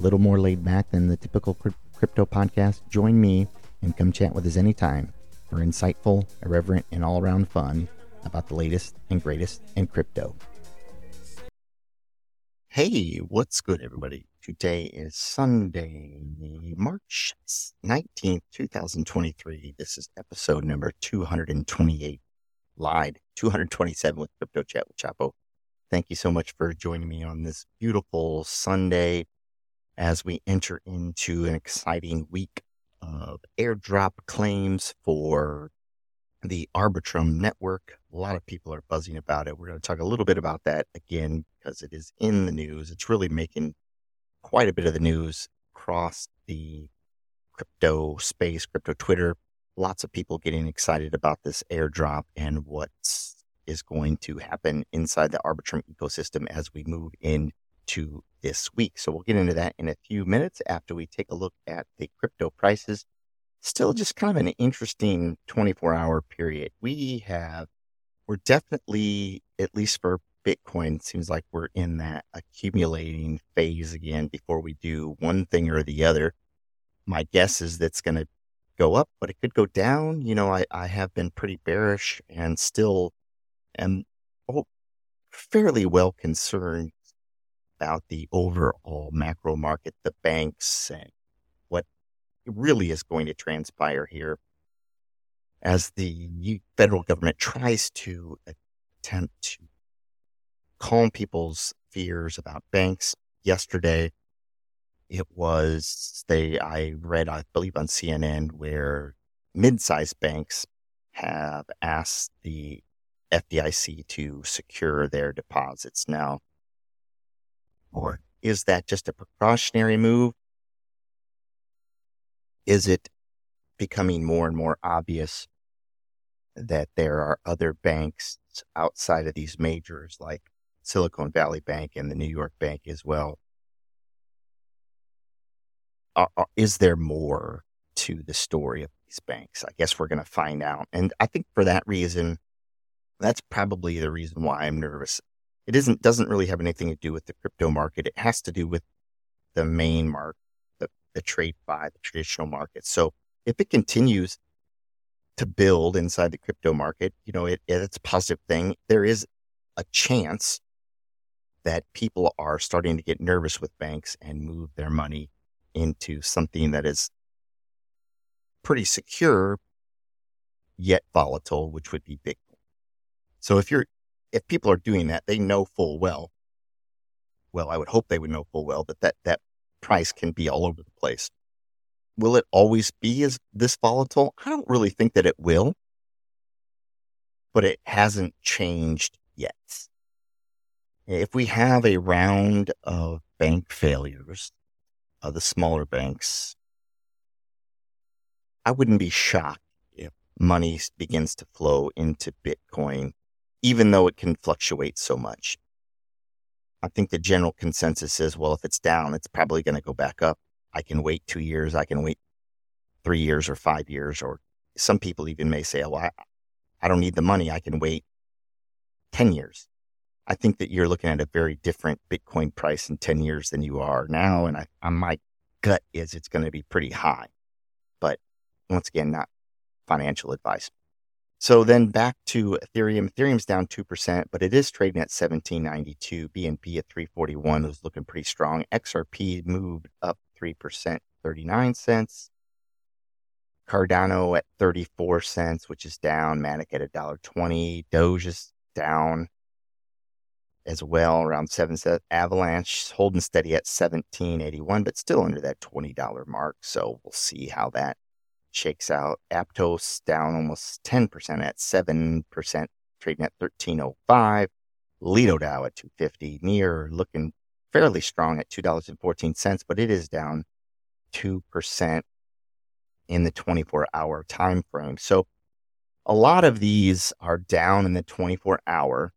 little more laid back than the typical crypto podcast. Join me and come chat with us anytime for insightful, irreverent, and all around fun about the latest and greatest in crypto. Hey, what's good, everybody? Today is Sunday, March 19th, 2023. This is episode number 228. Lied 227 with Crypto Chat with Chapo. Thank you so much for joining me on this beautiful Sunday as we enter into an exciting week of airdrop claims for the Arbitrum network. A lot of people are buzzing about it. We're going to talk a little bit about that again because it is in the news. It's really making quite a bit of the news across the crypto space, crypto Twitter. Lots of people getting excited about this airdrop and what is going to happen inside the Arbitrum ecosystem as we move into this week. So we'll get into that in a few minutes after we take a look at the crypto prices. Still just kind of an interesting 24 hour period. We have, we're definitely, at least for Bitcoin, seems like we're in that accumulating phase again before we do one thing or the other. My guess is that's going to go up, but it could go down. You know, I, I have been pretty bearish and still am oh, fairly well concerned about the overall macro market, the banks, and what really is going to transpire here as the federal government tries to attempt to calm people's fears about banks. Yesterday, it was they I read I believe on CNN where mid-sized banks have asked the FDIC to secure their deposits now. Or is that just a precautionary move? Is it becoming more and more obvious that there are other banks outside of these majors like Silicon Valley Bank and the New York Bank as well? Are, are, is there more to the story of these banks? I guess we're going to find out. And I think for that reason, that's probably the reason why I'm nervous it isn't doesn't really have anything to do with the crypto market. It has to do with the main market, the, the trade by the traditional market. So if it continues to build inside the crypto market, you know, it, it's a positive thing. There is a chance that people are starting to get nervous with banks and move their money into something that is pretty secure yet volatile, which would be Bitcoin. So if you're if people are doing that, they know full well. Well, I would hope they would know full well that that, that price can be all over the place. Will it always be as this volatile? I don't really think that it will, but it hasn't changed yet. If we have a round of bank failures, of the smaller banks, I wouldn't be shocked if money begins to flow into Bitcoin even though it can fluctuate so much. I think the general consensus is well, if it's down, it's probably going to go back up. I can wait two years, I can wait three years or five years, or some people even may say, oh, I, I don't need the money, I can wait 10 years. I think that you're looking at a very different Bitcoin price in 10 years than you are now. And I, my gut is it's going to be pretty high. But once again, not financial advice. So then back to Ethereum. Ethereum's down 2%, but it is trading at 1792. BNB at 341 is looking pretty strong. XRP moved up 3%, 39 cents. Cardano at 34 cents, which is down. Matic at $1.20. Doge is down as well, around 7 cents. Avalanche holding steady at 1781, but still under that $20 mark. So we'll see how that shakes out. Aptos down almost 10% at 7%, trading at 1305. Lido DAO at 250. Near looking fairly strong at $2.14, but it is down 2% in the 24 hour time frame. So a lot of these are down in the 24 hour.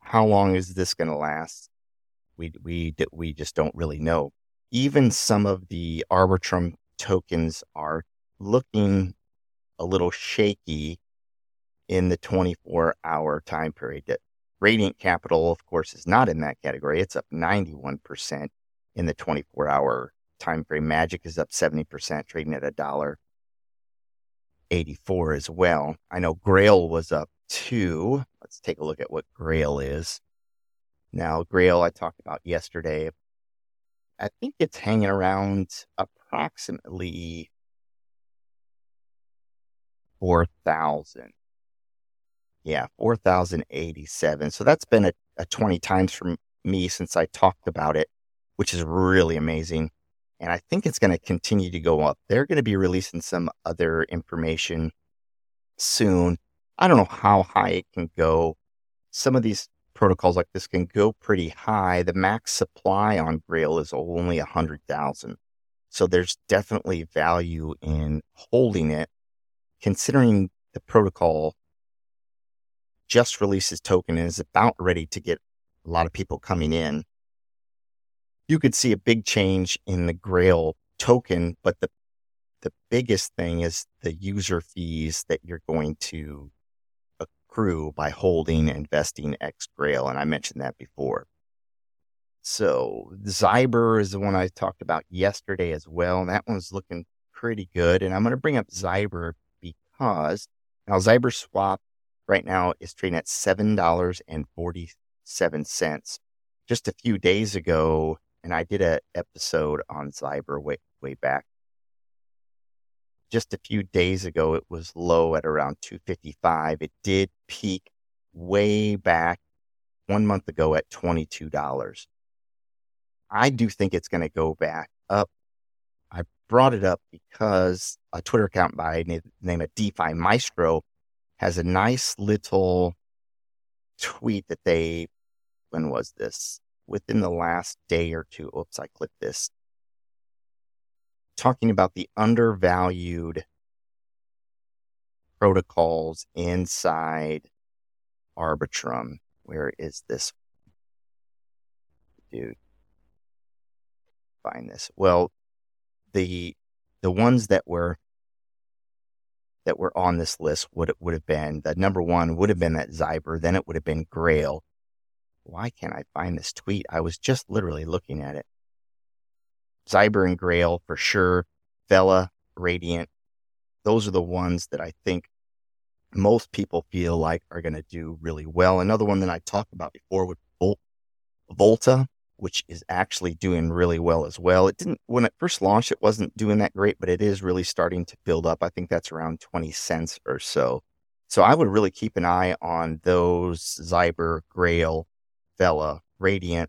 How long is this going to last? We, we, we just don't really know. Even some of the Arbitrum tokens are looking a little shaky in the 24 hour time period. That Radiant Capital, of course, is not in that category. It's up 91% in the 24 hour time frame. Magic is up 70%, trading at a dollar 84 as well. I know Grail was up too. Let's take a look at what Grail is. Now, Grail I talked about yesterday. I think it's hanging around approximately 4,000. Yeah, 4,087. So that's been a, a 20 times for me since I talked about it, which is really amazing. And I think it's going to continue to go up. They're going to be releasing some other information soon. I don't know how high it can go. Some of these protocols like this can go pretty high. The max supply on Grail is only 100,000. So there's definitely value in holding it, considering the protocol just released his token and is about ready to get a lot of people coming in. You could see a big change in the Grail token, but the the biggest thing is the user fees that you're going to accrue by holding and investing X Grail. And I mentioned that before. So Zyber is the one I talked about yesterday as well. And that one's looking pretty good. And I'm going to bring up Zyber because now Zyber swap right now is trading at $7.47. Just a few days ago, and I did an episode on Zyber way, way back. Just a few days ago, it was low at around 255. It did peak way back one month ago at $22. I do think it's going to go back up. I brought it up because a Twitter account by name of DeFi Maestro has a nice little tweet that they, when was this? Within the last day or two. Oops, I clicked this. Talking about the undervalued protocols inside Arbitrum. Where is this? Dude. Find this. Well, the the ones that were that were on this list would would have been the number one would have been that Zyber, then it would have been Grail. Why can't I find this tweet? I was just literally looking at it. Zyber and Grail for sure. Vela, Radiant. Those are the ones that I think most people feel like are going to do really well. Another one that I talked about before would Vol- Volta which is actually doing really well as well. It didn't, when it first launched, it wasn't doing that great, but it is really starting to build up. I think that's around 20 cents or so. So I would really keep an eye on those Zyber, Grail, Vela, Radiant,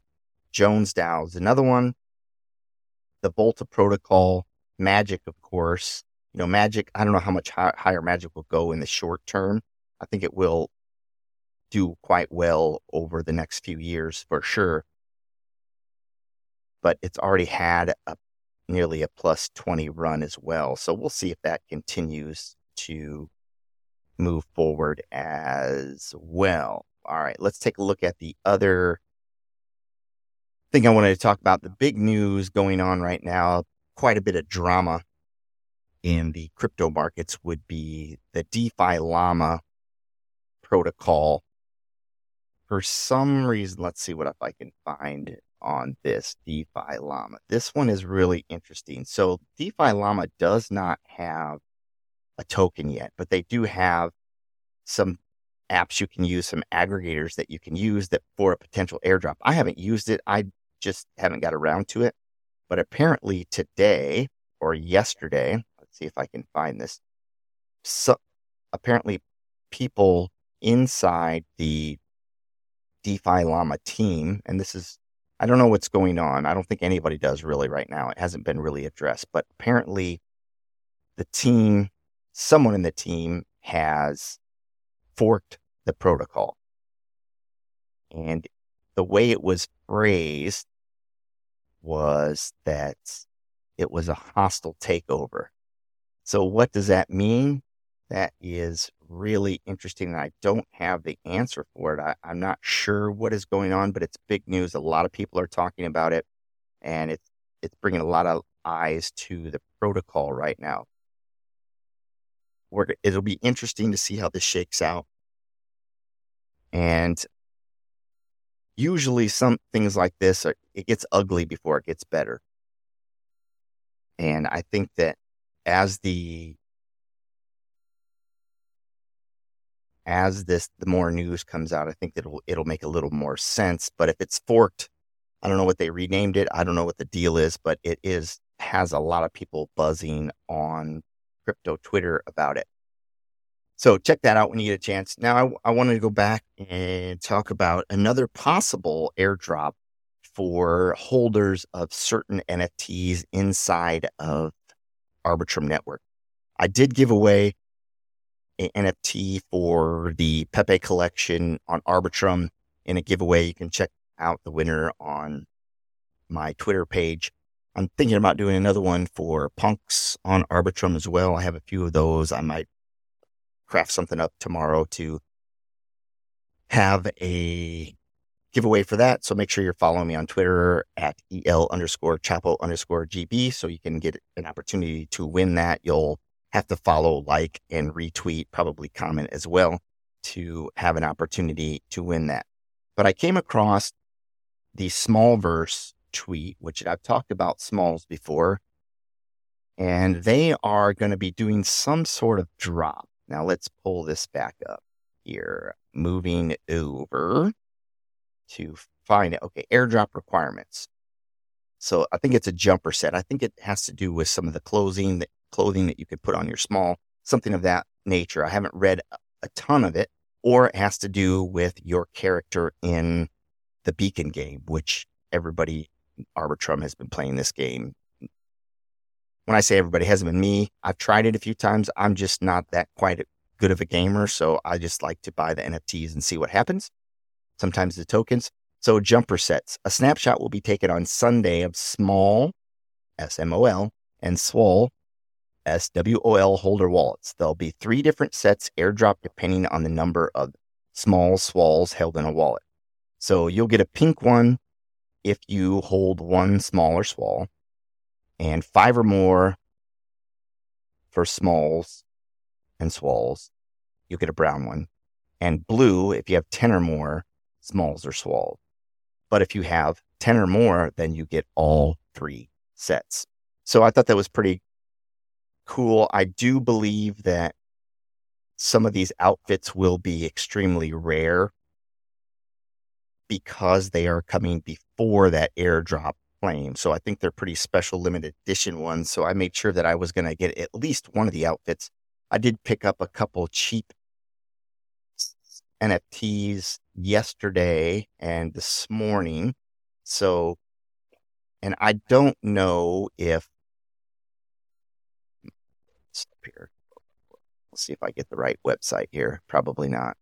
Jones DAOs. Another one, the Volta protocol, Magic, of course. You know, Magic, I don't know how much higher Magic will go in the short term. I think it will do quite well over the next few years for sure but it's already had a nearly a plus 20 run as well. So we'll see if that continues to move forward as well. All right, let's take a look at the other thing I wanted to talk about. The big news going on right now, quite a bit of drama in the crypto markets would be the DeFi Llama protocol. For some reason, let's see what if I can find on this DeFi Llama. This one is really interesting. So DeFi Llama does not have a token yet, but they do have some apps you can use, some aggregators that you can use that for a potential airdrop. I haven't used it. I just haven't got around to it. But apparently today or yesterday, let's see if I can find this. So apparently people inside the DeFi Llama team, and this is I don't know what's going on. I don't think anybody does really right now. It hasn't been really addressed, but apparently the team, someone in the team has forked the protocol. And the way it was phrased was that it was a hostile takeover. So, what does that mean? That is really interesting. I don't have the answer for it. I, I'm not sure what is going on, but it's big news. A lot of people are talking about it, and it's it's bringing a lot of eyes to the protocol right now. We're, it'll be interesting to see how this shakes out. And usually, some things like this, are, it gets ugly before it gets better. And I think that as the as this the more news comes out, I think that it'll it'll make a little more sense. But if it's forked, I don't know what they renamed it. I don't know what the deal is, but it is has a lot of people buzzing on crypto Twitter about it. So check that out when you get a chance. Now I, I wanted to go back and talk about another possible airdrop for holders of certain NFTs inside of Arbitrum Network. I did give away an NFT for the Pepe collection on Arbitrum in a giveaway. You can check out the winner on my Twitter page. I'm thinking about doing another one for punks on Arbitrum as well. I have a few of those. I might craft something up tomorrow to have a giveaway for that. So make sure you're following me on Twitter at el underscore chapo underscore gb so you can get an opportunity to win that. You'll have to follow, like, and retweet, probably comment as well to have an opportunity to win that. But I came across the Smolverse tweet, which I've talked about smols before, and they are going to be doing some sort of drop. Now let's pull this back up here. Moving over to find it. Okay, airdrop requirements. So I think it's a jumper set. I think it has to do with some of the closing, the clothing that you could put on your smol, something of that nature. I haven't read a ton of it, or it has to do with your character in the Beacon game, which everybody Arbitrum has been playing this game. When I say everybody hasn't been me, I've tried it a few times. I'm just not that quite good of a gamer, so I just like to buy the NFTs and see what happens sometimes the tokens. So jumper sets. A snapshot will be taken on Sunday of smol, S M O L, and swol, S W O L holder wallets. There'll be three different sets airdrop depending on the number of smol swols held in a wallet. So you'll get a pink one if you hold one smaller swol, and five or more for smols and swols. You'll get a brown one. And blue if you have 10 or more smols or swolls. But if you have 10 or more, then you get all three sets. So I thought that was pretty cool. I do believe that some of these outfits will be extremely rare because they are coming before that airdrop claim. So I think they're pretty special limited edition ones. So I made sure that I was going to get at least one of the outfits. I did pick up a couple cheap NFTs yesterday and this morning. So, and I don't know if here. Let's see if I get the right website here. Probably not.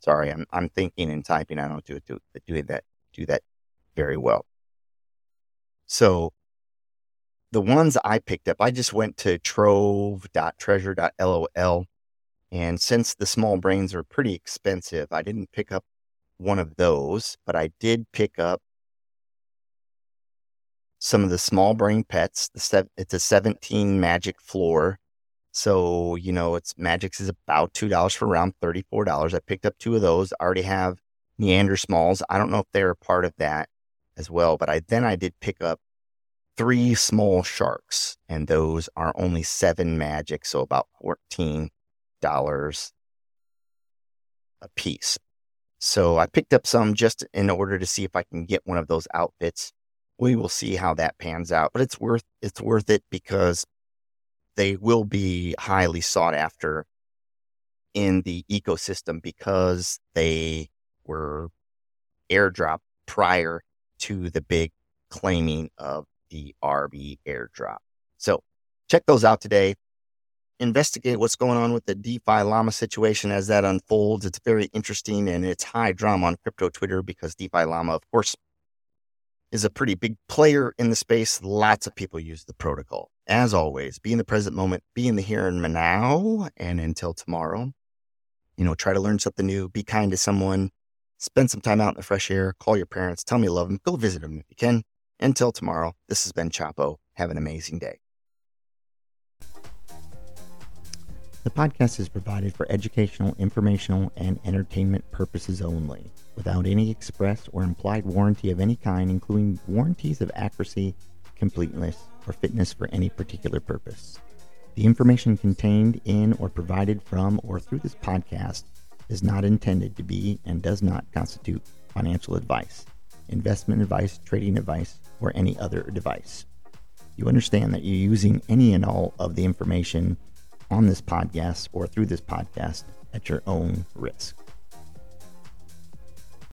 Sorry, I'm I'm thinking and typing. I don't do it do, do that do that very well. So the ones I picked up, I just went to trove.treasure.lol. And since the Smol Brains are pretty expensive, I didn't pick up one of those, but I did pick up some of the small brain pets. The it's a 17 magic floor. So, you know, it's Magix is about $2 for around $34. I picked up two of those. I already have Neandersmols. I don't know if they're a part of that as well, but I then I did pick up three small sharks, and those are only seven magic, so about $14 a piece. So I picked up some just in order to see if I can get one of those outfits. We will see how that pans out, but it's worth it's worth it because they will be highly sought after in the ecosystem because they were airdrop prior to the big claiming of the ARB airdrop. So check those out today. investigate what's going on with the DeFi Llama situation as that unfolds. It's very interesting and it's high drama on crypto Twitter because DeFi Llama, of course, is a pretty big player in the space. Lots of people use the protocol. As always, be in the present moment, be in the here and now. And until tomorrow, you know, try to learn something new, be kind to someone, spend some time out in the fresh air, call your parents, tell them you love them, go visit them if you can. Until tomorrow, this has been Chapo. Have an amazing day. The podcast is provided for educational, informational, and entertainment purposes only, without any express or implied warranty of any kind, including warranties of accuracy, completeness, or fitness for any particular purpose. The information contained in or provided from or through this podcast is not intended to be and does not constitute financial advice, investment advice, trading advice, or any other advice. You understand that you're using any and all of the information on this podcast or through this podcast at your own risk.